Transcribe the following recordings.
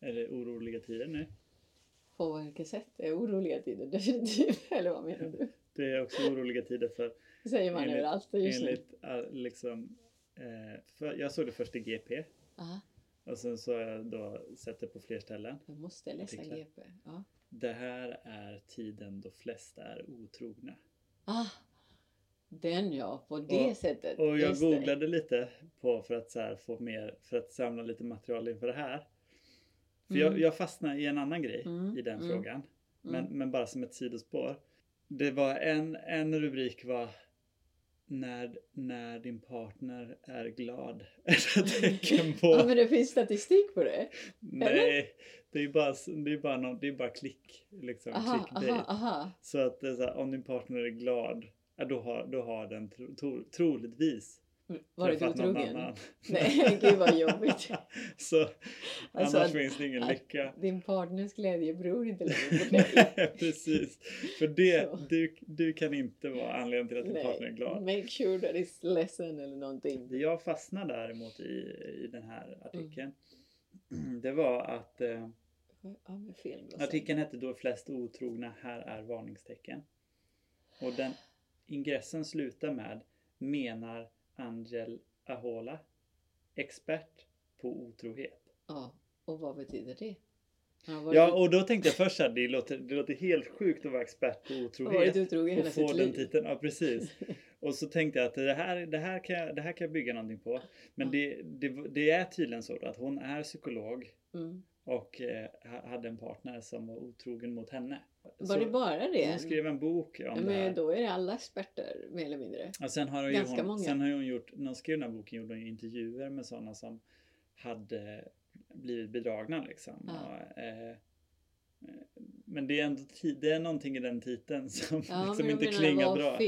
Är det oroliga tider nu? På vilket sätt? Det är oroliga tider definitivt. Eller vad menar du? Det är också oroliga tider för Det säger man Enligt- överallt just nu. enligt all- liksom eh, för jag såg det först i GP Aha, och sen så har jag då sett det på fler ställen. jag måste läsa Artiklar. GP. Ja. Det här är tiden då flest är otrogna. Ah, den ja, på det Och- sättet. Och jag Just det. googlade lite på för att så här få mer, för att samla lite material inför det här. För jag, Mm. jag fastnade i en annan grej Mm, i den mm, frågan. Men, Mm. men bara som ett sidospår. Det var en, en rubrik var när, när din partner är glad. Det tecken på... Ja, men det finns statistik på det. Nej, det är bara, det är bara, någon, det är bara klick. Liksom, Aha, aha, aha. Så att så här, om din partner är glad, då, har, då har den tro, tro, troligtvis Var du träffat någon otrogen? annan. Nej, gud vad jobbigt. Så Alltså, annars finns det ingen att- lycka. Din partners glädje beror inte längre på dig. Nej, precis. För det, du, du kan inte vara anledningen till att din partner är glad. make sure that it's ledsen eller någonting. Det jag fastnade däremot i, i den här artikeln, det var att eh, Ja, artikeln hette då flest otrogna, här är varningstecken. Och den ingressen slutar med menar Angel Ahola, expert på otrohet. Ja, och vad betyder det? Ja, och då tänkte jag först att det låter, det låter helt sjukt att vara expert på otrohet. otrogen Och få den titeln, ja precis. Och så tänkte jag att det här, det här, kan, jag, det här kan jag bygga någonting på. Men Ja. det, det, det är tydligen så att hon är psykolog Mm. och eh, ha- hade en partner som var otrogen mot henne. Var Så det bara det? Hon skrev en bok om ja, det men här. då är det alla experter mer eller mindre. Och sen har, ganska hon, många. sen har hon gjort, när hon skrev den här boken gjorde hon ju intervjuer med sådana som hade blivit bedragna liksom. Ja. Och, eh, men det är ändå det är någonting i den titeln som Ja, liksom inte menar, klingar bra.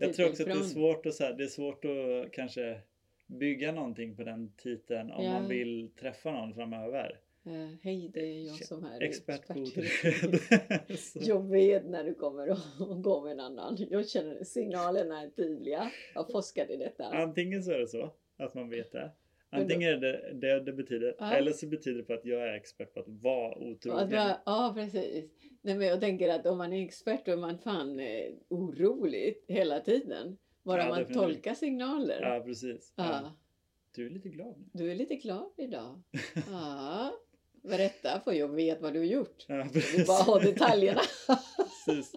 Jag tror också att det är svårt att, så här, det är svårt att kanske bygga någonting på den titeln om Ja. man vill träffa någon framöver. Eh, Hej, det är jag som är Expert Jag vet när du kommer och går med en annan. Jag känner signalerna är tydliga. Jag har forskat i detta. Antingen så är det så att man vet det. Antingen är det det det betyder. Ja. Eller så betyder det på att jag är expert på att vara otrogen. vara- Ja, precis. Nej, men jag tänker att om man är expert då är man fan eh, orolig hela tiden. Bara Ja, man definitivt. tolkar signaler. Ja, precis. Ja. Ja. Du är lite glad nu. Du är lite glad idag. Ja. Berätta, för jag vet vad du har gjort. Ja, Jag vill bara ha detaljerna. precis.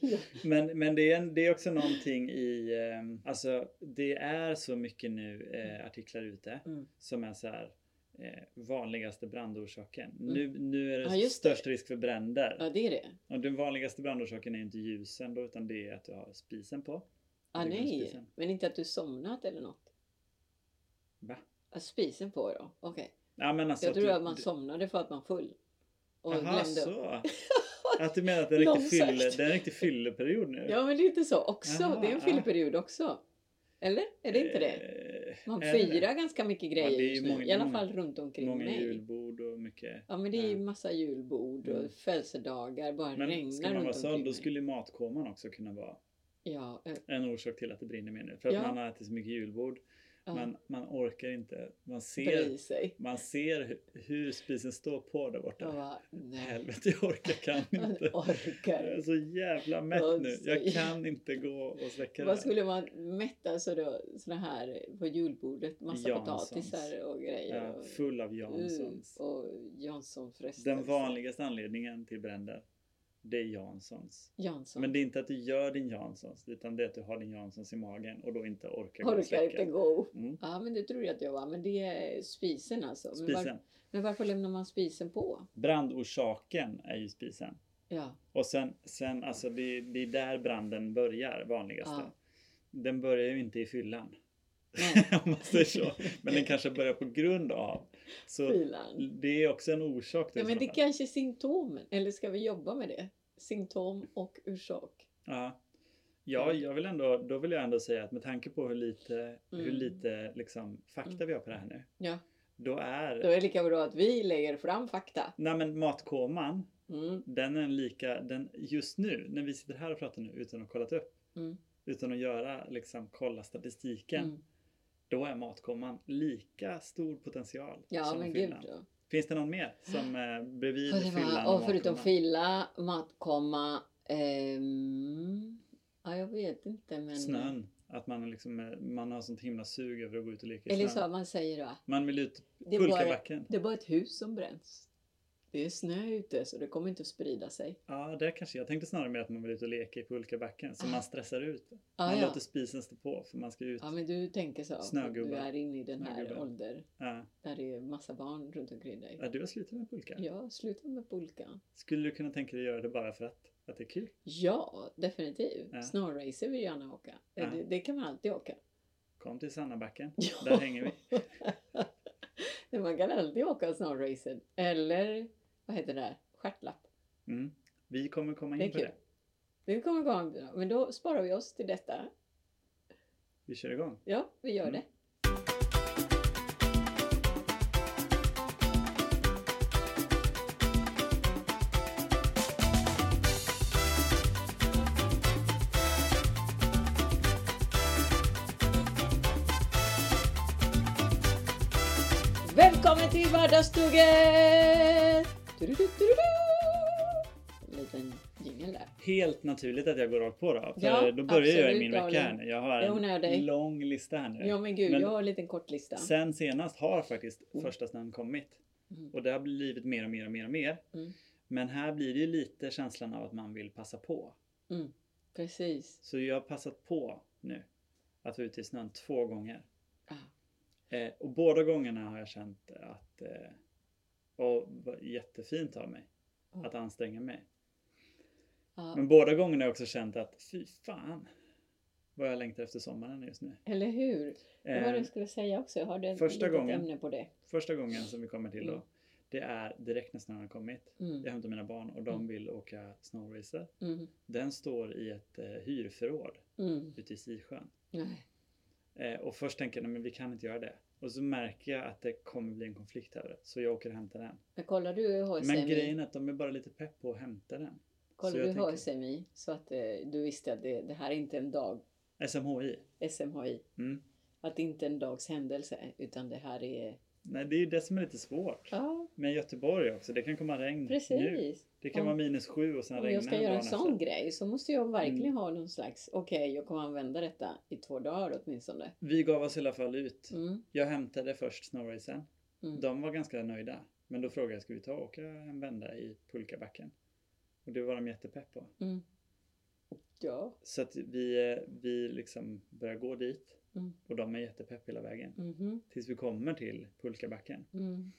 Men, men det, är en, det är också någonting i, eh, alltså det är så mycket nu eh, artiklar ute Mm. som är så här eh, vanligaste brandorsaken. Nu, nu är det Ja, det. störst risk för bränder. Ja, det är det. Och den vanligaste brandorsaken är inte ljusen då utan det är att du har spisen på. Ah, nej, men inte att du somnat eller något. Va? Att spisen på då? Okej. Ja, men alltså Jag att tror du- att man somnade för att man full. Och Jaha, glömde. så. Att du menar att det är en riktig, fylle, det är en riktig fylleperiod nu? Ja, men det är inte så också. Jaha, det är en ja. fylleperiod också. Eller? Är det inte det? Eh, Man firar ganska mycket grejer ju just nu. många- I alla många- fall runt omkring Många mig. julbord och mycket. Ja, men det är ju Ja. massa julbord och Mm. födelsedagar. Bara Men regnar ska man vara sån, då skulle matkoman också kunna vara Ja, en orsak till att det brinner mer nu. För att Ja. man har ätit så mycket julbord. Ja. Man, man orkar inte. Man ser, man ser hur, hur spisen står på där borta. Jag bara, nej. Helvete, jag orkar kan inte. Jag orkar. är så jävla mätt Ja, nu. så Jag kan inte gå och släcka det Vad skulle man mätta så då, såna här på julbordet? Massa Janssons. potatisar och grejer. Ja, full av Janssons. Uh, och Jansson frestelse. Den vanligaste anledningen till bränder, det är Janssons. Jansson. Men det är inte att du gör din Janssons, utan det är att du har din Janssons i magen och då inte orkar gå och Orkar släcka. inte gå. Mm. Ja men det tror jag att jag var. Men det är spisen alltså. Men, var, Spisen. men varför lämnar man spisen på? Brandorsaken är ju spisen. Ja. Och sen, sen alltså det, det är där branden börjar, vanligaste. Ja. Den börjar ju inte i fyllan. Om man säger så. Men den kanske börjar på grund av. Så Filan. det är också en orsak till Ja, men det sådana. kanske är symptomen. Eller ska vi jobba med det? Symptom och orsak. Ja. Ja, jag vill ändå, då vill jag ändå säga att med tanke på hur lite, hur Mm. lite liksom, fakta Mm. vi har på det här nu. Ja. Då är, Då är det lika bra att vi lägger fram fakta. nej men matkoman, Mm. den är en lika, den, just nu när vi sitter här och pratar nu utan att ha kollat upp, Mm. utan att göra, liksom kolla statistiken. Då är matkoman lika stor potential Ja som men gud fyllan. då. Finns det någon mer som eh, bredvid Och, fyllan var, och förutom fylla, matkomma. ehm, ja, jag vet inte men. Snön. Att man, liksom, eh, man har sånt himla sug över att gå ut och leka i Eller snön. så man säger då. Man vill ut bara, pulkabacken. det är bara ett hus som bränns. Det är snö ute så det kommer inte att sprida sig. Ja, det kanske. Jag tänkte snarare mer att man vill ut och leka i pulkabacken. Så Ah. man stressar ut. Man ja. låter spisen stå på för man ska ut. ja men du tänker så. Snögubbar. Du är inne i den här åldern Ja. där det är massa barn runt omkring dig. Ja, du har slutat med pulka. Ja, sluta med pulka. Skulle du kunna tänka dig att göra det bara för att, att det är kul? Ja, definitivt. Ja. Snowracer vill jag gärna åka. Ja. Det, det kan man alltid åka. Kom till Sannabacken. Ja. Där hänger vi. Man kan alltid åka snowracer. Eller, vad heter det? Stjärtlapp. Mm. Vi kommer komma Det in på kul. det. Det kommer gå Men då sparar vi oss till detta. Vi kör igång. Ja, vi gör Mm. det. Välkommen till Vardagsstugan! Du-du-du-du-du! En liten jingel där. Helt naturligt att jag går rakt på då. För Ja, då börjar jag i min vecka här nu. Jag har Jag en lång lista här nu. Ja men gud, Men jag har en liten kort lista. Sen senast har faktiskt Mm. första snön kommit. Mm. Och det har blivit mer och mer och mer och mer. Mm. Men här blir det ju lite känslan av att man vill passa på. Mm. Precis. Så jag har passat på nu att vara ute i snön två gånger. Ah. Eh, och båda gångerna har jag känt att eh, och jättefint av mig Ja. att anstränga mig. Ja. Men båda gångerna har jag också känt att fy fan vad jag längtar efter sommaren just nu. Eller hur? Det var det Eh, jag skulle säga också. Har ett första gången. ämne på det. första gången som vi kommer till då, Mm. det är direkt när snön har kommit. Mm. Jag hämtar mina barn och de Mm. vill åka snowracer. Mm. Den står i ett eh, hyrförråd Mm. ute i Sisjön. Nej. Eh, och först tänker jag, nej men vi kan inte göra det. Och så märker jag att det kommer bli en konflikt över det. Så jag åker och hämtar den. Men kollar du HSMI? Men grejen är att de är bara lite pepp på att hämta den. kollar du tänker- HSMI så att eh, du visste att det, det här är inte en dag SMHI. SMHI. Mm. Att det inte är en dags händelse utan det här är... Nej, det är ju det som är lite svårt. Ja, Men Göteborg också, det kan komma regn nu. precis. Det kan Om- vara minus sju och sen Om regna jag ska göra en sån efter. grej så måste jag verkligen Mm. ha någon slags, okej jag kommer använda detta i två dagar åtminstone. Vi gav oss i alla fall ut. Mm. Jag hämtade först snowracen. Mm. De var ganska nöjda. Men då frågade jag, ska vi ta och åka en vända i pulkabacken? Och det var de jättepepp på. Mm. Ja. Så att vi, eh, vi liksom börjar gå dit. Mm. Och de är jättepepp hela vägen. Mhm. Tills vi kommer till pulkabacken. Mm.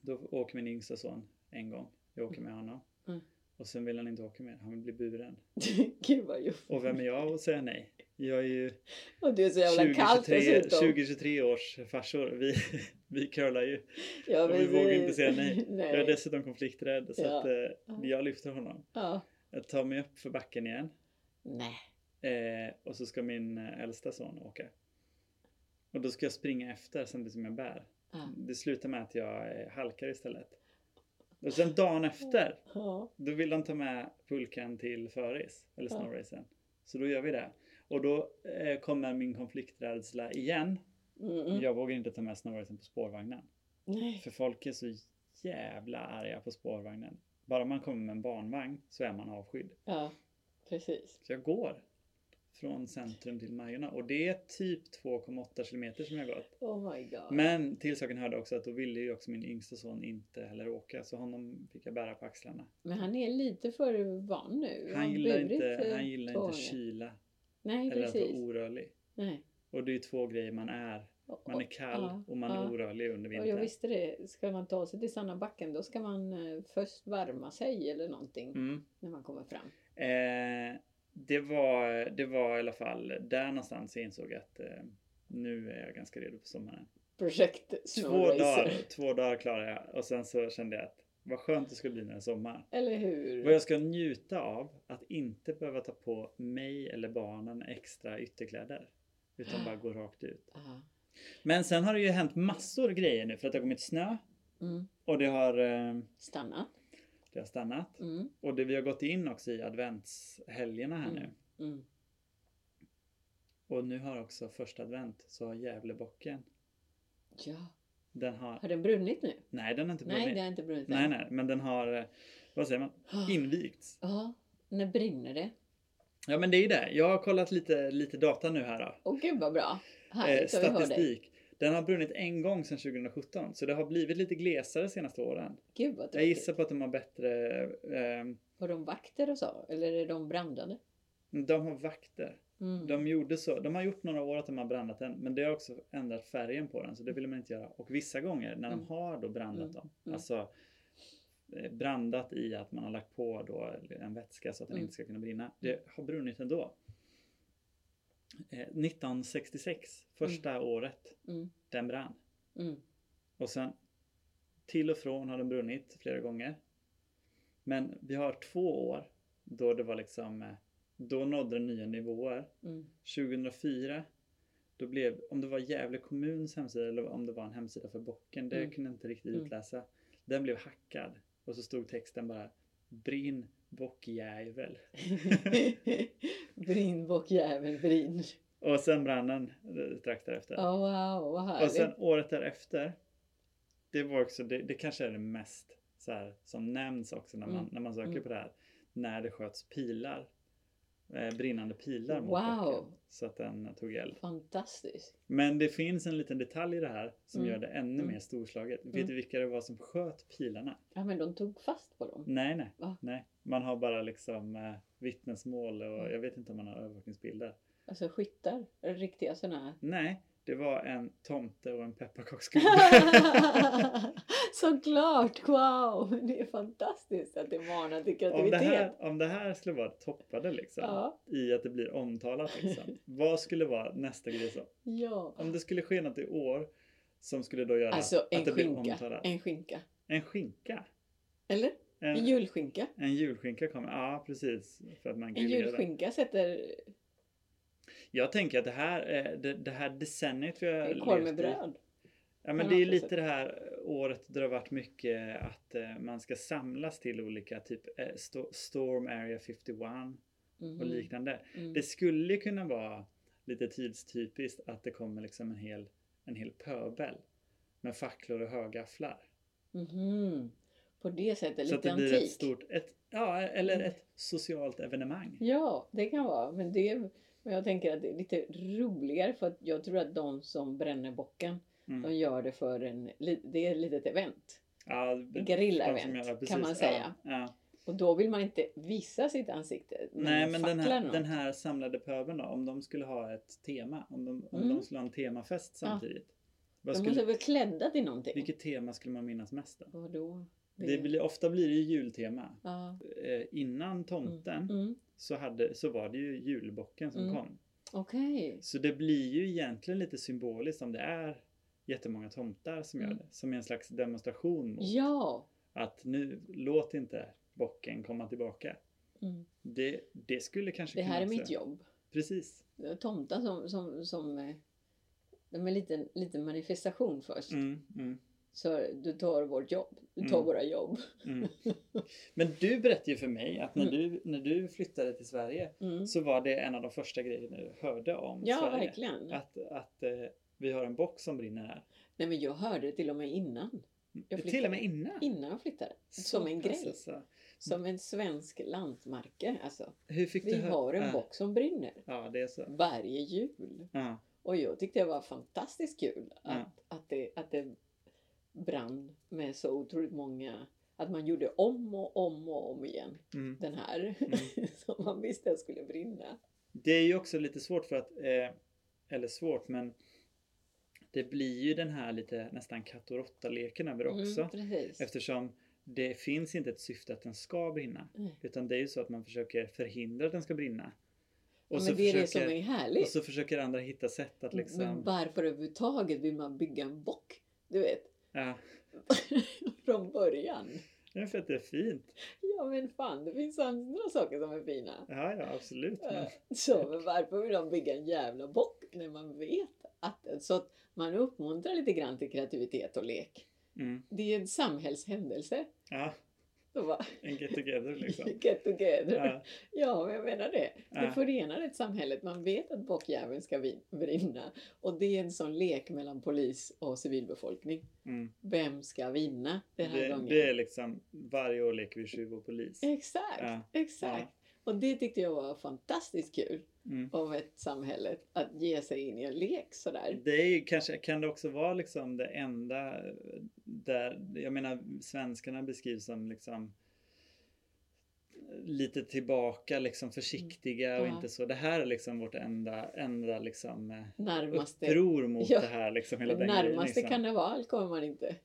Då åker min yngsta son en gång. Jag åker med honom. Mm. Och sen vill han inte åka mer. Han vill bli buren. Gud vad jobbigt. Och vem är jag att säga nej? Jag är ju Och det är så jävla kallt 2023, dessutom. 2023 års farsor. Vi, vi curlar ju. Ja, och vi vågar inte säga nej. nej. Jag är dessutom konflikträdd. Så Ja. att, eh, Ja. jag lyfter honom. Ja. Jag tar mig upp för backen igen. Nej. Eh, och så ska min eh, äldsta son åka. Och då ska jag springa efter samtidigt som jag bär. Ja. Det slutar med att jag eh, halkar istället. Och sen dagen efter, Ja. då vill de ta med pulkan till föris, eller Ja. snowracen. Så då gör vi det. Och då eh, kommer min konflikträdsla igen. Mm. Jag vågar inte ta med snowracen på spårvagnen. Nej. För folk är så jävla arga på spårvagnen. Bara man kommer med en barnvagn så är man avskydd. Ja, precis. Så jag går från centrum till Majorna och det är typ 2,8 kilometer som jag gått. Oh my god. Men till saken hörde också att då ville ju också min yngsta son inte heller åka så honom fick jag bära på axlarna. Men han är lite för van nu. Han har gillar inte, han gillar inte kyla Nej, eller att vara precis. orörlig. Nej. Och det är ju två grejer man är. Man är kall och man är orörlig under Och jag vintern. visste det. Ska man ta sig till Sannabacken då ska man eh, först värma sig eller någonting Mm. när man kommer fram. Eh, det, var, det var i alla fall där någonstans jag insåg att eh, nu är jag ganska redo för sommaren. Projekt Två dagar, två dagar klarade jag och sen så kände jag att vad skönt det skulle bli när det är sommar. Eller hur? Vad jag ska njuta av att inte behöva ta på mig eller barnen extra ytterkläder. Utan bara gå rakt ut. Ja. Men sen har det ju hänt massor grejer nu för att det har kommit snö Mm. och det har, eh, Stanna. Det har stannat. Mm. Och det vi har gått in också i adventshelgerna här nu. Mm. Och nu har också första advent så har Gävlebocken Ja. Den har, Har den brunnit nu? nej den har inte Nej, brunnit. det har inte brunnit Nej, nej, men den har, eh, vad säger man, Ah. invigts. Ja, när brinner det? Ja men det är ju det. Jag har kollat lite, lite data nu här då. Åh gud vad bra! Eh, Härligt dig. statistik. Den har brunnit en gång sedan 2017 så det har blivit lite glesare de senaste åren. Gud vad Jag gissar på att de har bättre, eh, Har de vakter och så? Eller är de brandade? de har vakter. Mm. De gjorde så, de har gjort några år att de har brandat den men det har också ändrat färgen på den så det vill man inte göra. Och vissa gånger när Mm. de har då brandat Mm. dem, Mm. alltså eh, brandat i att man har lagt på då en vätska så att den Mm. inte ska kunna brinna. Det har brunnit ändå. Eh, 1966, första året, Mm. den brann. Mm. Och sen till och från har den brunnit flera gånger. Men vi har två år då det var liksom, eh, då nådde den nya nivåer. Mm. 2004 då blev, om det var Gävle kommuns hemsida eller om det var en hemsida för bocken, det Mm. kunde jag inte riktigt Mm. utläsa. Den blev hackad och så stod texten bara Brinn bockjävel. brinn bockjävel, brinn. och sen brann den eh, strax därefter. Oh, wow, vad och härligt. sen året därefter, det var också, det, det kanske är det mest så här, som nämns också när man, Mm. när man söker Mm. på det här. När det sköts pilar, eh, brinnande pilar mot Wow. Så att den tog eld. Fantastiskt. Men det finns en liten detalj i det här som Mm. gör det ännu Mm. mer storslaget. Vet Mm. du vilka det var som sköt pilarna? Ja, men de tog fast på dem. Nej, nej, Va? nej. Man har bara liksom eh, vittnesmål och Mm. jag vet inte om man har övervakningsbilder. Alltså skyttar. Riktiga sådana. Nej, det var en tomte och en pepparkaksgubbe. Såklart! Wow! Det är fantastiskt att det manar till om, kreativitet. det här, om det här skulle vara toppade liksom, Ja. i att det blir omtalat liksom. vad skulle vara nästa grej så? Ja. Om det skulle ske något i år som skulle då göra Alltså att det blir skinka. omtalat. En skinka. En skinka? Eller? En En, julskinka. en julskinka kommer, ja precis. För att man En den. julskinka sätter Jag tänker att det här, eh, det, det här decenniet vi har korv med i. bröd. Ja men det är lite så- det här året där det har varit mycket att eh, man ska samlas till olika typ eh, Sto- Storm Area 51 och Mhm. liknande. Mm. Det skulle kunna vara lite tidstypiskt att det kommer liksom en hel, en hel pöbel med facklor och högafflar. Mhm. På det sättet, Så att lite det blir ett antik. stort, ett, ja eller Mm. ett socialt evenemang. Ja, det kan vara. Men, det, men jag tänker att det är lite roligare för att jag tror att de som bränner bocken, Mm. de gör det för en, det är ett litet event. Ja, Gerilla-event, kan man säga. Ja, ja. Och då vill man inte visa sitt ansikte. Nej en men den här, den här samlade pöbeln då, om de skulle ha ett tema, om de, om Mm. de skulle ha en temafest Ja. samtidigt. Vad De skulle, måste vara klädda till någonting. vilket tema skulle man minnas mest då? Vadå? Det blir, ofta blir det ju jultema. Ja. Eh, innan tomten Mm. så, hade, så var det ju julbocken som Mm. kom. Okej. Så det blir ju egentligen lite symboliskt om det är jättemånga tomtar som gör Mm. det. Som en slags demonstration mot Ja. att nu låt inte bocken komma tillbaka. Mm. Det, det skulle kanske Det här är kunna mitt också- jobb. Precis. Tomtar som, som, som eh, de är lite, lite manifestation först. Mm, mm, Så du tar vårt jobb. Du tar Mm. våra jobb. mm. Men du berättade ju för mig att när, Mm. du, när du flyttade till Sverige Mm. så var det en av de första grejerna du hörde om Ja, Sverige. verkligen. Att, att eh, vi har en bock som brinner här. Nej men jag hörde det till och med innan. Jag till flyttade. och med innan? Innan jag flyttade. Så Som en grej. alltså. Som en svensk lantmarke. Alltså, vi har en bock som brinner. Ja, det är så. Varje jul. Ja, Och jag tyckte det var fantastiskt kul att, Ja. att, det, att det brann med så otroligt många. Att man gjorde om och om och om igen mm. den här. Mm. som man visste skulle brinna. Det är ju också lite svårt för att, eh, eller svårt men det blir ju den här lite nästan katt och råtta-leken över också. Mm, precis. Eftersom det finns inte ett syfte att den ska brinna. Nej. Utan det är ju så att man försöker förhindra att den ska brinna. Och, Ja, så, men det är det försöker, och så försöker andra hitta sätt att liksom... Men varför överhuvudtaget vill man bygga en bock? Du vet, Ja, från början. är för att det är fint. Ja men fan, det finns andra saker som är fina. Ja, ja absolut. Men, Eh, Så men varför vill de bygga en jävla bock när man vet att... Så att man uppmuntrar lite grann till kreativitet och lek. mm, Det är en samhällshändelse. ja, Bara, En get together liksom. Get together. Ja. Ja, jag menar det. Det Ja. förenar ett samhället. Man vet att bockjäveln ska vin- brinna. Och det är en sån lek mellan polis och civilbefolkning. mm. Vem ska vinna den här det, gången? det är liksom, varje år leker vi tjuv och polis. Exakt, Ja. exakt. Och det tyckte jag var fantastiskt kul Mm. av ett samhälle. Att ge sig in i en lek sådär. Det är ju kanske, kan det också vara liksom det enda där, jag menar svenskarna beskrivs som liksom lite tillbaka, liksom försiktiga och Ja. inte så. Det här är liksom vårt enda, enda liksom eh, Närmaste, uppror mot Ja. det här liksom. Hela den närmaste liksom. karneval kommer man inte.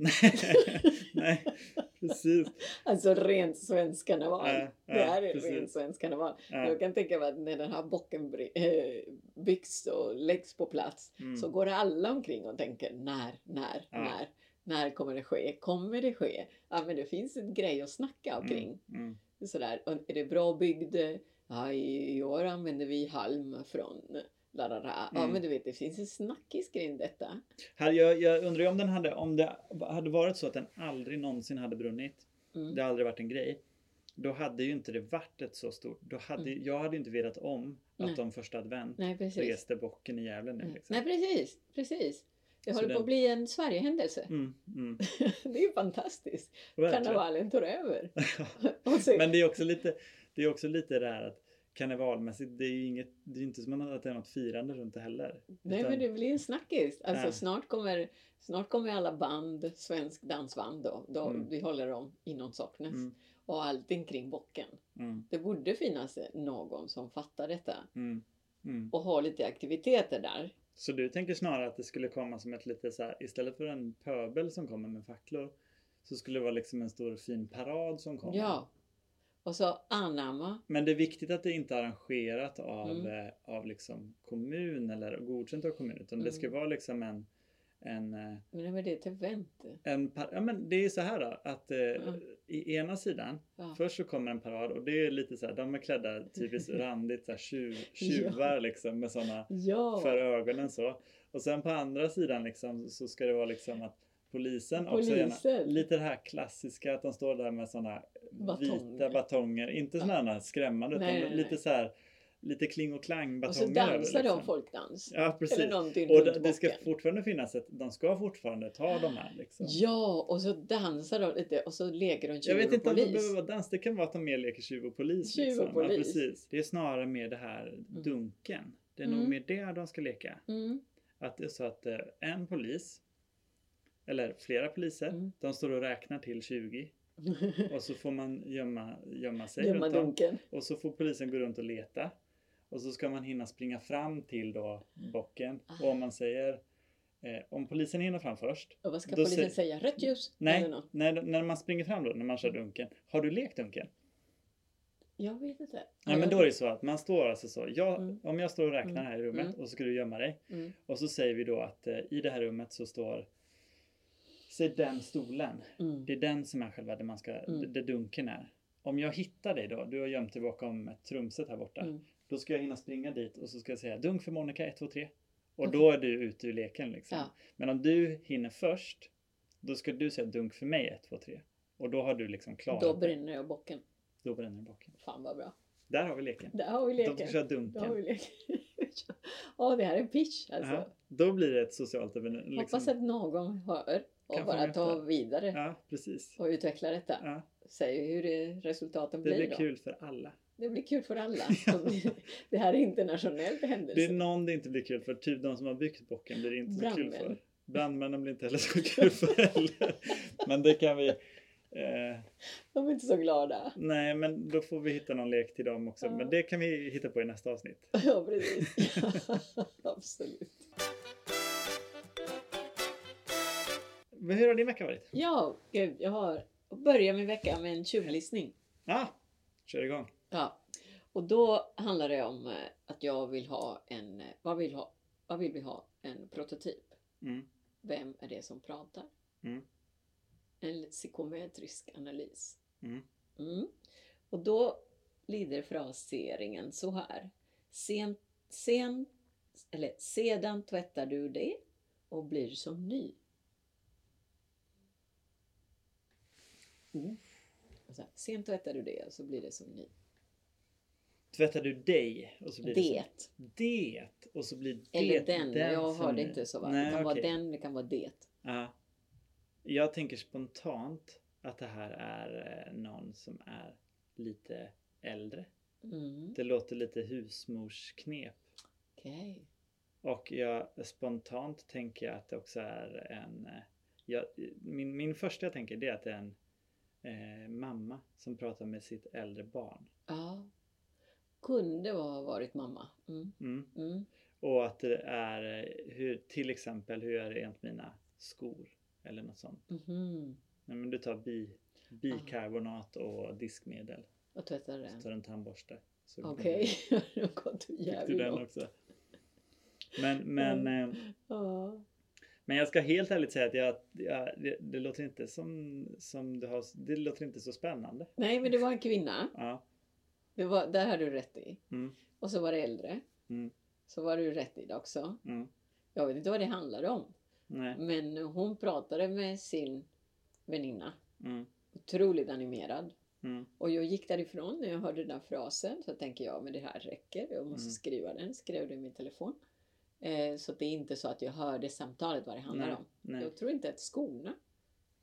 Nej, precis. Alltså rent svensk karneval. Ja, ja, det här är precis. rent svensk karneval. Ja. Jag kan tänka mig att när den här bocken eh, byggs och läggs på plats Mm. så går alla omkring och tänker när, när, när. När kommer det ske? Kommer det ske? Ja, men det finns en grej att snacka omkring. Mm, mm. Sådär. Och är det bra byggd? Ja, i, år använder vi halm från Larara. Ja, Mm. men du vet, det finns en snackis kring detta. Här, jag, jag undrar ju om den hade, om det hade varit så att den aldrig någonsin hade brunnit. Mm. Det har aldrig varit en grej. Då hade ju inte det varit ett så stort. Då hade, Jag hade inte vetat om att Nej. de första advent Nej, precis. reste bocken i Gävle nu. Nej. Liksom. Nej, precis. precis. Det håller på den- att bli en Sverigehändelse. Mm, mm. det är ju fantastiskt. Verkligen. Karnevalen tar över. Men det är också lite det är också lite det här att karnevalmässigt, det är ju inget, det är inte som att det är något firande runt det heller. nej, Utan- men det blir en snackis. Alltså Ja. snart kommer, snart kommer alla band, svensk dansband då, då Mm. vi håller dem inom Socknes. Mm, Och allting kring bocken. mm, Det borde finnas någon som fattar detta mm, mm. och har lite aktiviteter där. Så du tänker snarare att det skulle komma som ett lite så här, istället för en pöbel som kommer med facklor, så skulle det vara liksom en stor fin parad som kommer. Ja. Och så anamma. Men det är viktigt att det inte är arrangerat av, Mm. eh, av liksom kommun eller godkänt av kommun. Utan det ska Mm. vara liksom en, en, eh, Men det är ett event. en ja, men det är så här då, att eh, Ja. i ena sidan, Ja. först så kommer en parad och det är lite så här, de är klädda typiskt randigt så här, tjuv, tjuvar liksom med sådana Ja. för ögonen så. Och sen på andra sidan liksom så ska det vara liksom att polisen, också gärna, Polisen. lite det här klassiska att de står där med sådana vita batonger, inte Ja. sådana skrämmande Nej, utan nej, lite nej. så här lite kling och klang Och så batonger över, dansar de liksom. folkdans. Ja precis. Och det, det ska fortfarande finnas ett, de ska fortfarande ta de här liksom. Ja, och så dansar de lite och så leker de Jag tjuv vet och inte om det behöver vara dans, det kan vara att de mer leker tjuv och polis. Tjuv och liksom. Ja, polis. precis. Det är snarare mer det här dunken. Det är nog Mm. mer det de ska leka. Mm. Att det är så att eh, en polis, eller flera poliser, Mm. de står och räknar till 20 och så får man gömma, gömma sig Gömma runt dem. dunken. Och så får polisen gå runt och leta. Och så ska man hinna springa fram till då bocken. Ah. Och om man säger, eh, om polisen hinner fram först. Och vad ska polisen sä- säga? Rött ljus? Nej, Eller något? när, när man springer fram då, när man kör dunken. Har du lekt dunken? Jag vet inte. Nej men då är det så att man står alltså så. Jag, Mm. Om jag står och räknar Mm. här i rummet Mm. och så ska du gömma dig. Mm. Och så säger vi då att eh, i det här rummet så står Säg den stolen. Mm. Det är den som är själva det man ska, Mm. det dunken är. Om jag hittar dig då, du har gömt dig bakom ett trumset här borta. Mm. Då ska jag hinna springa dit och så ska jag säga dunk för Monica 1, 2, 3. Och Okej. då är du ute ur leken liksom. Ja. Men om du hinner först, då ska du säga dunk för mig 1, 2, 3. Och då har du liksom klarat Då det. brinner jag bocken. Då bränner bocken. Fan vad bra. Där har vi leken. Där har vi De ska leken. köra Där har dunken. vi leken. Ja, det här är en pitch alltså. Ja, då blir det ett socialt evenemang. Hoppas Liksom. att någon hör och Kan bara tar vidare Ja, precis. och utvecklar detta. Ja, Säg hur det, resultaten det blir blir då. kul för alla. Det blir kul för alla. Ja. det här är internationell händelse. Det är någon det inte blir kul för. Typ de som har byggt bocken blir det inte så kul Brandmän. för. Brandmännen blir inte heller så kul för heller. Men det kan vi... Eh, De är inte så glada. nej, men då får vi hitta någon lek till dem också. Ja. Men det kan vi hitta på i nästa avsnitt. Ja, precis. Absolut. Hur har din vecka varit? Ja, gud, jag har börjat min vecka med en tjuvlyssning. Ja, kör igång. Ja, och då handlar det om eh, att jag vill ha en, eh, vad vill, ha, vad vill vi ha? En prototyp. Mm. Vem är det som pratar? Mm. En psykometrisk analys. Mm. Mm. Och då lyder fraseringen så här. Sen, sen, eller, sedan tvättar du det och blir som ny. Och så här, Sent tvättar du det och så blir det som ny. Tvättar du dig och så blir det, Det. som det och så blir det Eller den. jag som hörde ny. inte så. Va? Nej, det kan vara okej. den, det kan vara det. Ja. Jag tänker spontant att det här är eh, någon som är lite äldre. Mm. Det låter lite husmorsknep. Okej. Och jag spontant tänker jag att det också är en... eh, Jag, min, min första jag tänker det är att det är en eh, mamma som pratar med sitt äldre barn. Ja. Kunde ha varit mamma. Mm. Mm. Mm. Och att det är eh, hur, till exempel hur är det rent mina skor? Eller något sånt. Mhm. Nej, men du tar bi, bikarbonat och diskmedel. Och tvättar Så den. tar du en tandborste. Så Okej. Det har gått jävligt? Men, men, eh, Ja. Men jag ska helt ärligt säga att jag, jag, det, det låter inte som, som du har, det låter inte så spännande. Nej, men det var en kvinna. Ja. Det var, där hade du rätt i. Mm. Och så var det äldre. Mm. Så var du rätt i det också. Mm. Jag vet inte vad det handlade om. Nej. Men hon pratade med sin väninna. Mm. Otroligt animerad. Mm. Och jag gick därifrån när jag hörde den här frasen. Så tänker jag, men det här räcker. Jag måste Mm. skriva den. Skrev det i min telefon. Eh, så det är inte så att jag hörde samtalet vad det handlar Nej. om. Nej. Jag tror inte att skorna.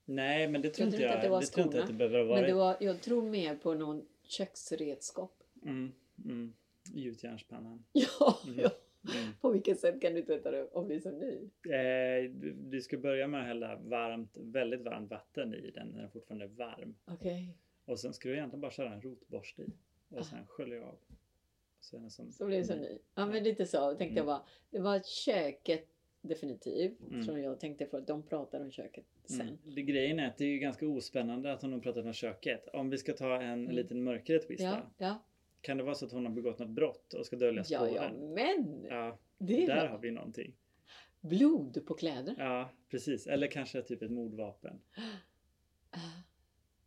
Nej, men det tror Jag inte jag. att det var det tror inte att det behöver vara. Men det var, jag tror mer på någon köksredskap. Mm. Mm. Gjutjärnspannan. Ja, Mm. ja. Mm. På vilket sätt kan du tvätta det om det är så ny? Eh, du, du ska börja med att hälla varmt, väldigt varmt vatten i den när den fortfarande är varm. Okej, Och sen ska du egentligen bara köra en rotborste i. Och Ah. sen skölja av. Så som, blir det så ny. Ja men lite så tänkte jag Mm. bara. Det var köket definitivt. Mm. Som jag tänkte för att de pratar om köket sen. Mm. Det, grejen är att det är ju ganska ospännande att hon har pratat om köket. Om vi ska ta en Mm. liten mörkare twist Ja, ja. Kan det vara så att hon har begått något brott och ska dölja Ja, spåren? ja, men! Ja, Det där var har vi någonting. blod på kläder. Ja, precis. Eller kanske typ ett mordvapen.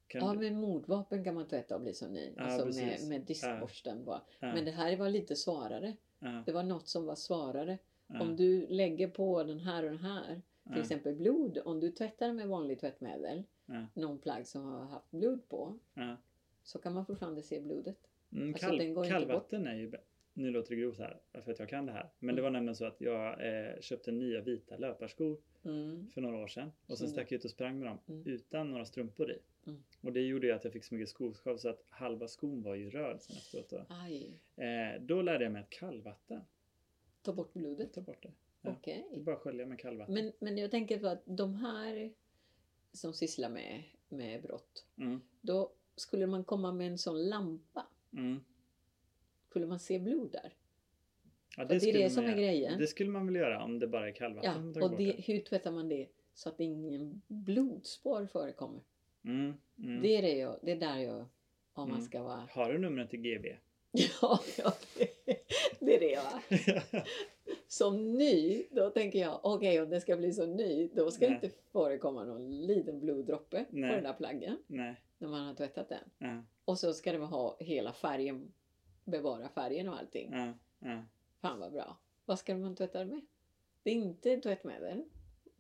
Kan Ja, du- men mordvapen kan man tvätta och bli så ny. Ja, alltså med, precis. med diskborsten bara. ja, Men det här var lite svarare. ja, Det var något som var svarare. Om du lägger på den här och den här, till exempel blod. Om du tvättar med vanligt tvättmedel, någon plagg som har haft blod på, så kan man fortfarande se blodet. Mm, Alltså, kall, kallvatten är ju... Nu låter det grovt här, för att jag kan det här. Men det Mm. var nämligen så att jag eh, köpte nya vita löparskor Mm. för några år sedan. Och sen Så- stack jag ut och sprang med dem Mm. utan några strumpor i. Mm. Och det gjorde ju att jag fick så mycket skoskav så att halva skon var ju röd sen efteråt. Då. Eh, då lärde jag mig att kallvatten, ta bort blodet. ta bort det. Ja. Okej. Det är bara skölja med kallvatten. Men, men jag tänker på att de här som sysslar med, med brott, Mm, då skulle man komma med en sån lampa. mm. Skulle man se blod där? Ja, det är skulle det som är grejen. Det skulle man väl göra om det bara är kallvatten Ja, och det, det. hur tvättar man det så att ingen blodspår förekommer? Mm, mm. Det är det jag, det är där jag, om man Mm. ska vara... Har du numret till GB? Ja, ja det, det är det va. Som ny, då tänker jag, okej om det ska bli så ny, då ska det Nej. inte förekomma någon liten bloddroppe Nej. på den där plaggen Nej. när man har tvättat den. Ja, Och så ska det ha hela färgen, bevara färgen och allting. ja, ja. Fan vad bra. Vad ska man tvätta med? Det är inte tvättmedel.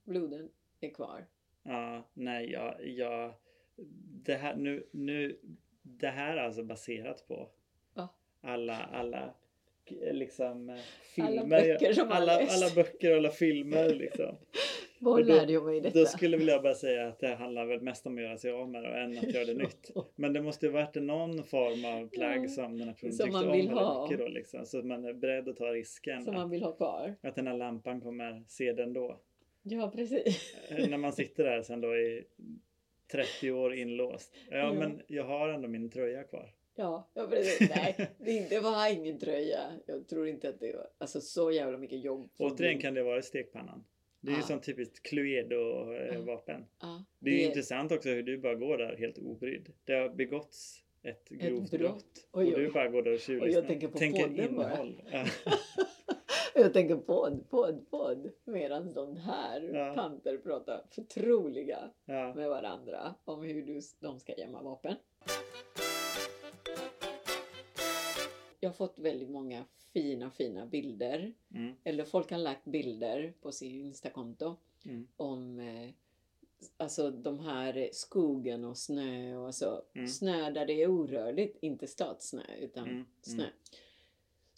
Bloden är kvar. Ja, nej, jag, jag, det här nu, nu, det här är alltså baserat på Ja. alla, alla eh, liksom eh, Alla filmer, böcker som alla, alla böcker och alla filmer liksom. Och lärde jag mig detta? Då skulle väl jag bara säga att det handlar väl mest om att göra sig av med det än att göra det nytt. Men det måste ju varit någon form av plagg Ja, som den här personen som man om vill väldigt ha. mycket då liksom. Så att man är beredd att ta risken Som att, man vill ha kvar. att den här lampan kommer se den då. Ja, precis. Eh, när man sitter där sen då i 30 år inlåst. Ja, Ja. men jag har ändå min tröja kvar. Ja, ja precis. Nej, det, det var ingen tröja. Jag tror inte att det var alltså, så jävla mycket jobb. Återigen kan det vara stekpannan. Det är ju Ja. sånt typiskt Cluedo-vapen. Ja, Det är ju intressant också hur du bara går där helt obrydd. Det har begåtts ett grovt brott. brott. Oj, och du oj. bara går där och tjuvlyssnar. Och jag tänker på podden bara. innehåll. Ja. Jag tänker podd, podd, podd. Medan de här Ja. tanter pratar förtroliga Ja. med varandra om hur du, de ska gömma vapen. Jag har fått väldigt många fina, fina bilder. Mm. Eller folk har lagt bilder på sin Instakonto Mm. om eh, alltså de här skogen och snö och så. Mm. Snö där det är orörligt, inte stadsnö utan Mm, snö.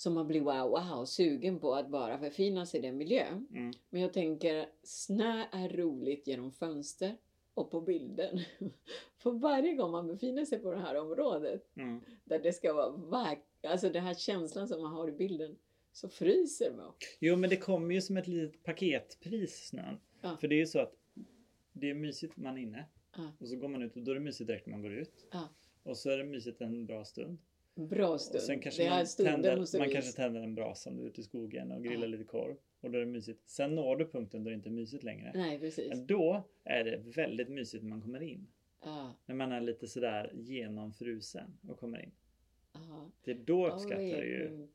Så man blir wow, wow, sugen på att bara förfina sig i den miljön. Mm. Men jag tänker, snö är roligt genom fönster och på bilden. För varje gång man befinner sig på det här området, Mm. där det ska vara vackert, alltså den här känslan som man har i bilden, så fryser man. Jo men det kommer ju som ett litet paketpris snön. Ja. För det är ju så att det är mysigt man är inne. Ja. Och så går man ut och då är det mysigt direkt när man går ut. Ja. Och så är det mysigt en bra stund. Bra stund. Och sen kanske det man, tänder, man kanske tänder en brasa om du är ute i skogen och grillar Ja. lite korv. Och då är det mysigt. Sen når du punkten då det inte är mysigt längre. Nej, precis. Men då är det väldigt mysigt när man kommer in. Ja, När man är lite sådär genomfrusen och kommer in. ja. Det då uppskattar vet du ju.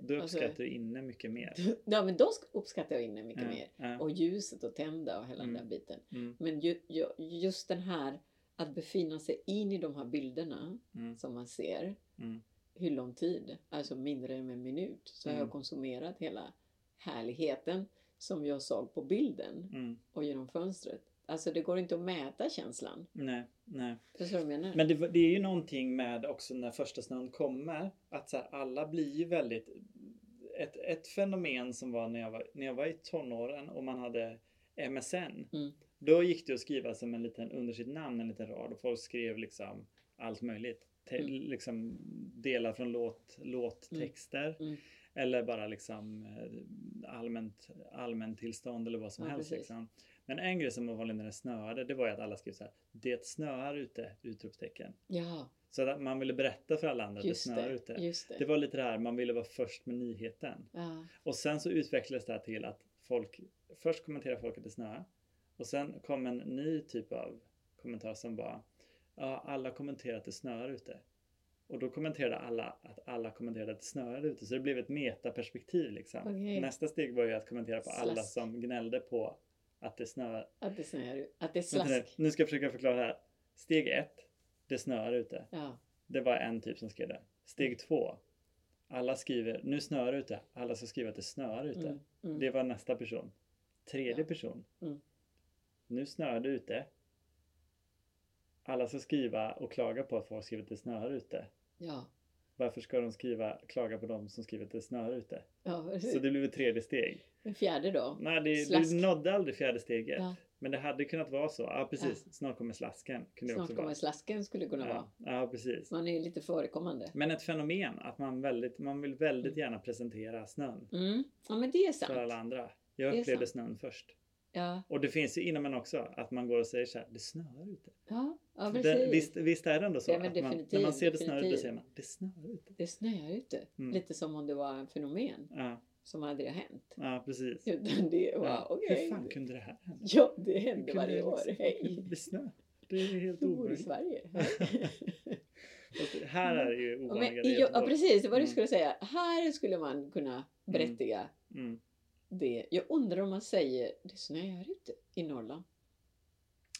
Då Alltså, uppskattar du inne mycket mer. Ja, men då sk- uppskattar jag inne mycket Ja, mer. ja. Och ljuset och tända och hela Mm. den där biten. Mm, Men ju, ju, just den här att befinna sig in i de här bilderna mm, som man ser. mm. Hur lång tid? Alltså mindre än en minut. Så har Mm. jag konsumerat hela härligheten som jag såg på bilden Mm. och genom fönstret. Alltså det går inte att mäta känslan. Nej, nej. Förstår du vad jag menar? Men det, det är ju någonting med också när första snön kommer. Att så här, alla blir ju väldigt... Ett, ett fenomen som var när jag var, när jag var i tonåren och man hade MSN. Mm. Då gick det att skriva som en liten, under sitt namn en liten rad och folk skrev liksom allt möjligt. Te, Mm. Liksom delar från låt, låttexter. Mm. Eller bara liksom eh, allmänt, allmänt tillstånd eller vad som Ja, helst. Liksom. Men en grej som var vanlig när det snöade, det var ju att alla skrev så här. Det snöar ute! Utropstecken. Ja, Så att man ville berätta för alla andra att det snöar det. ute. Det. Det var lite det här, man ville vara först med nyheten. Ja, Och sen så utvecklades det här till att folk, först kommenterade folk att det snöar. Och sen kom en ny typ av kommentar som var, ja alla kommenterar att det snöar ute. Och då kommenterade alla att alla kommenterade att det snöade ute. Så det blev ett metaperspektiv liksom. Okej. Nästa steg var ju att kommentera på alla Slask. som gnällde på att det snöar. att det snöar. Att det är Vänta nu, slask. ska jag försöka förklara det här. Steg ett, det snöar ute. Ja, Det var en typ som skrev det. Steg två. Alla skriver, nu snöar det ute. Alla ska skriva att det snöar ute. mm, mm. Det var nästa person. Tredje Ja. person. Mm. Nu snöar det ute. Alla ska skriva och klaga på att folk skriver att det snöar ute. ja. Varför ska de skriva, klaga på de som skriver att det snöar ute? ja. Så det blev ett tredje steg. En fjärde då? Nej, det, Slask. du nådde aldrig fjärde steget. Ja. Men det hade kunnat vara så. Ja, precis. Snart kommer slasken. Kunde Snart kommer vara. slasken skulle kunna vara. Ja, ja, precis. Man är ju lite förekommande. Men ett fenomen att man, väldigt, man vill väldigt gärna presentera snön Mm. Ja men det är för sant. alla andra. Jag upplevde snön först. Ja, Och det finns ju inom en också att man går och säger så här, det snöar ute. ja, ja Det, precis. visst, visst är det ändå så? Ja, att man, när man ser det snöa ute säger man, det snöar ute. Det snöar ute. Mm. Lite som om det var en fenomen Ja, som aldrig har hänt. ja precis. Utan det var Ja. okej. Hur fan kunde det här hända? Ja, det kunde varje det år. liksom- Hej. Det snö. Det är helt Du bor i omöjligt. Sverige. Det- Här är det ju Ja, men, ja, precis, det var det jag Mm. skulle säga. Här skulle man kunna berättiga Mm. Det. Jag undrar om man säger det snöar ute i Norrland.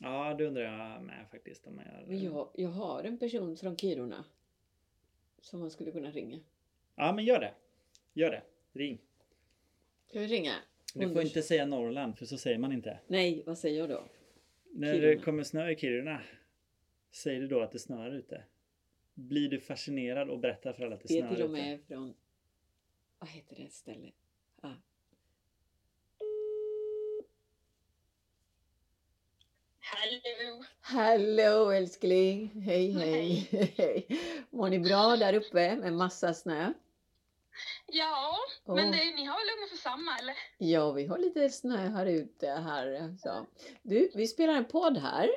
Ja, det undrar jag med faktiskt. Om man gör. Jag, jag har en person från Kiruna som man skulle kunna ringa. Ja, men gör det. Gör det. Ring. Ska vi ringa? Du får inte säga Norrland, för så säger man inte. Nej, vad säger jag då? När Kiruna. det kommer snö i Kiruna, säger du då att det snöar ute? Blir du fascinerad och berättar för alla att det, Det är snöar till och ute? med från... Vad heter det stället? Ah. Hallå! Hallå älskling! Hej hej! hej. Mår ni bra där uppe med massa snö? Ja, Åh. men det, ni har väl ungefär samma eller? Ja, vi har lite snö här ute. Här, så. Du, vi spelar en podd här.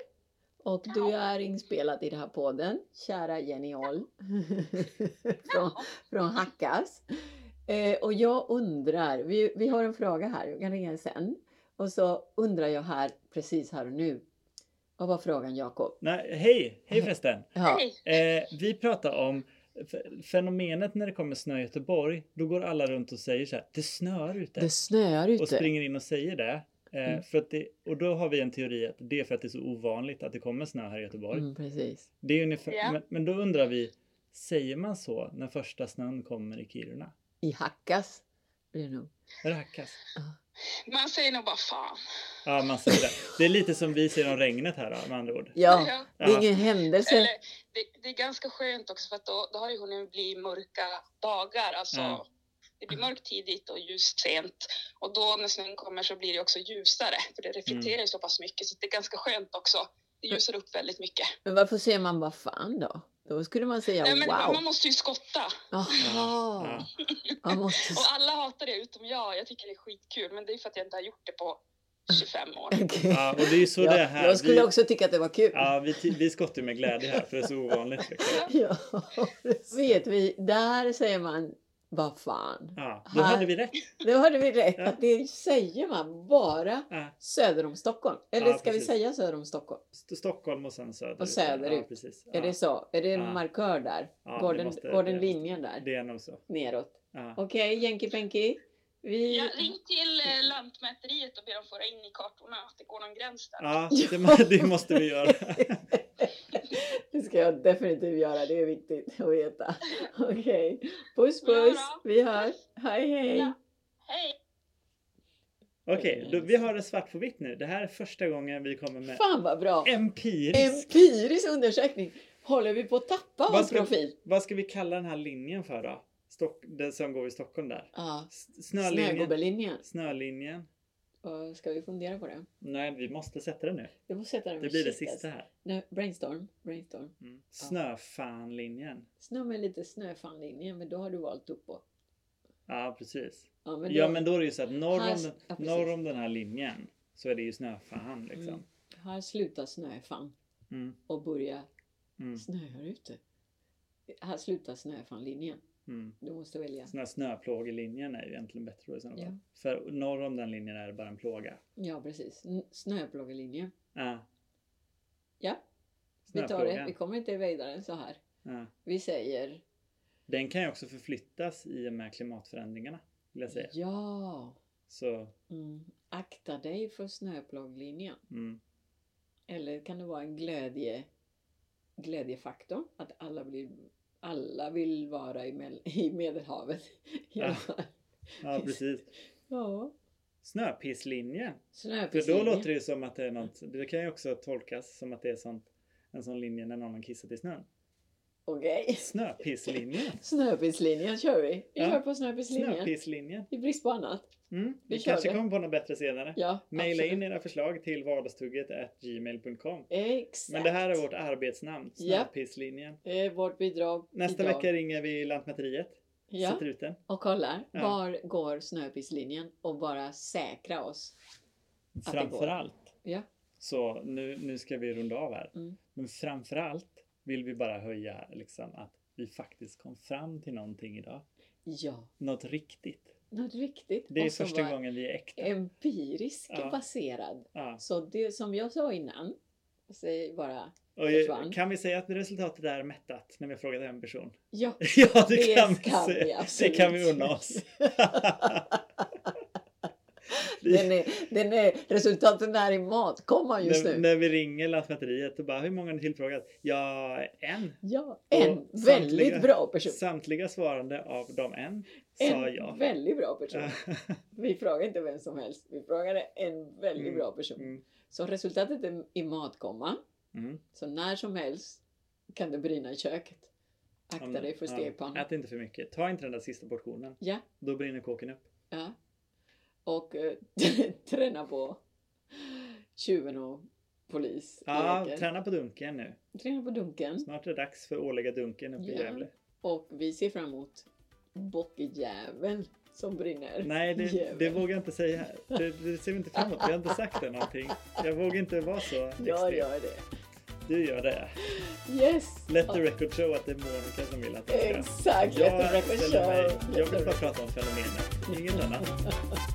Och du Ja. är inspelad i den här podden, kära Jenny Oll. från, från Hackas. Eh, och jag undrar, vi, vi har en fråga här, jag kan ringa sen. Och så undrar jag här, precis här och nu. Vad var frågan Jakob? Nej, hej! Hej förresten! Ja, Hej! Eh, vi pratar om fenomenet när det kommer snö i Göteborg. Då går alla runt och säger så här, det snöar ute. det snöar och ute. springer in och säger det. Eh, Mm. för att det. Och då har vi en teori att det är för att det är så ovanligt att det kommer snö här i Göteborg. Mm, precis. Det är ungefär, Ja. men, men då undrar vi, säger man så när första snön kommer i Kiruna? I Hackas blir det nog. Är det hackas? Ja. Man säger nog bara fan. Ja, man säger det. Det är lite som vi säger om regnet här då, med andra ord. Ja, det är ingen händelse. Eller, det, det är ganska skönt också för att då, då har det hunnit bli mörka dagar. Alltså, Ja. Det blir mörkt tidigt och ljust sent. Och då när snön kommer så blir det också ljusare. För det reflekterar ju så pass mycket så det är ganska skönt också. Det ljusar upp väldigt mycket. Men varför säger man vad fan då? Då skulle man säga Nej, men wow. Man måste ju skotta. Jaha. Ja. Man måste... Och alla hatar det utom jag. Jag tycker det är skitkul. Men det är för att jag inte har gjort det på 25 år. Okej. Ja, och det är så det Ja, här. jag skulle vi, också tycka att det var kul. Ja, vi, vi skottar med glädje här för det är så ovanligt. Ja, vet vi, där säger man vad fan. Ja, då Här- hade vi rätt. Då hade vi rätt Ja. att det säger man bara Ja, söder om Stockholm. Eller Ja, ska vi precis. säga söder om Stockholm? St- Stockholm och sen söderut. Och söderut. Precis. Är det så? Är det en markör där? Går den, måste- går den linjen där? Det är nog så. Neråt? Okej, Jenki Penki. Vi... Ja, ring till eh, Lantmäteriet och be dem föra in i kartorna att det går någon gräns där. Ja, det, det måste vi göra. Det ska jag definitivt göra, det är viktigt att veta. Okej, puss Ja puss, då. vi hörs. Hej hej. Ja. Hej! Okej, då- vi har det svart på vitt nu. Det här är första gången vi kommer med Fan vad bra! empirisk. Empirisk undersökning. Håller vi på att tappa Vad vår profil? vad ska vi kalla den här linjen för då? Stock, den som går i Stockholm där. Ja, Snölinjen. snögubbelinjen. Snölinjen. Och Ska vi fundera på det? Nej, vi måste sätta det nu. Vi måste sätta den Det blir det sista här. Nej, brainstorm, brainstorm. Mm. Snöfanlinjen. Snö med lite snöfanlinjen, men då har du valt uppåt. Ja, precis. Ja, men, Ja, då- men då är det ju så att norr Här- om, den, ja, norr om den här linjen så är det ju snöfan liksom. Mm. Här slutar snöfan Mm. och börjar Mm. snöar ute. Här slutar snöfanlinjen. Mm. Du måste välja. Sån här snöplågelinjen är ju egentligen bättre då i sådana Ja. fall. För norr om den linjen är det bara en plåga. Ja, precis. Snöplågelinjen. Ja, Ja, vi tar det. Vi kommer inte vidare så här. Ja. Vi säger Den kan ju också förflyttas i och med klimatförändringarna. Vill jag säga. ja. Så, Mm. Akta dig för snöplåglinjen. mm. Eller kan det vara en glädje, glädjefaktor? Att alla, blir, alla vill vara i, Mel- i Medelhavet. Ja. Ja, precis. ja. Snöpisslinjen. För då låter det ju som att det är något, det kan ju också tolkas som att det är sånt, en sån linje när någon har kissat i snön. Okej. Snöpisslinjen. Snöpisslinjen kör vi. Vi Ja. kör på snöpisslinjen. Snöpisslinjen. I brist på annat. Mm. Vi Vi kanske det. kommer på något bättre senare. Ja, Maila absolut. in era förslag till vardagstugget.gmail.com. Exakt. Men det här är vårt arbetsnamn, Ja. Snöpisslinjen. Det är vårt bidrag Nästa idag. vecka ringer vi Lantmäteriet. Ja, Sätter ut den. och kollar Ja. var går snöpisslinjen och bara säkra oss. Framförallt Ja. så nu, nu ska vi runda av här. Mm. Men framförallt vill vi bara höja liksom att vi faktiskt kom fram till någonting idag. Ja, Något riktigt. något riktigt. Det är första gången vi är äkta. Empiriskt Ja. baserad. Ja. Så det som jag sa innan, säg bara försvann. kan vi säga att resultatet är mättat när vi har frågat en person? ja. ja, det, Det kan vi kan vi säga. det absolut. kan vi unna oss. Den är, den är, resultaten är i matkomman just när, nu. när vi ringer Lantmäteriet och bara hur många har ni tillfrågat? Ja, en. Ja, en Och väldigt samtliga- bra person. Samtliga svarande av de en sa En ja. väldigt bra person. Vi frågade inte vem som helst. Vi frågade en väldigt Mm, bra person. Mm. Så resultatet är i matkomma. Mm. Så när som helst kan det brinna i köket. Akta Ja, dig för ja. stekpannan. Ät inte för mycket. Ta inte den där sista portionen. Ja, Då brinner kåken upp. ja. Och eh, träna på tjuven och polis. Ja, träna på dunken nu. träna på dunken. Snart är det dags för årliga dunken uppe i Ja. Gävle. Och vi ser fram emot bockjäveln som brinner. Nej, det, det vågar jag inte säga här. Det, det ser vi inte fram emot. Vi har inte sagt det någonting. Jag vågar inte vara så Jag extrem. gör det. Du gör det. Yes! Let the record show att det är Monica som vill att jag ska... Exakt! Let the Jag record ställer mig... show. Jag vill bara prata om fenomenet. Inget annat.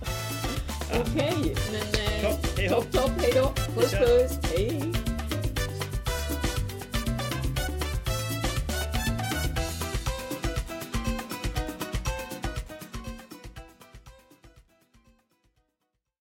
Okej, men... eh, Topp, hej hopp. Topp, topp, hej då! Puss, puss! Hej!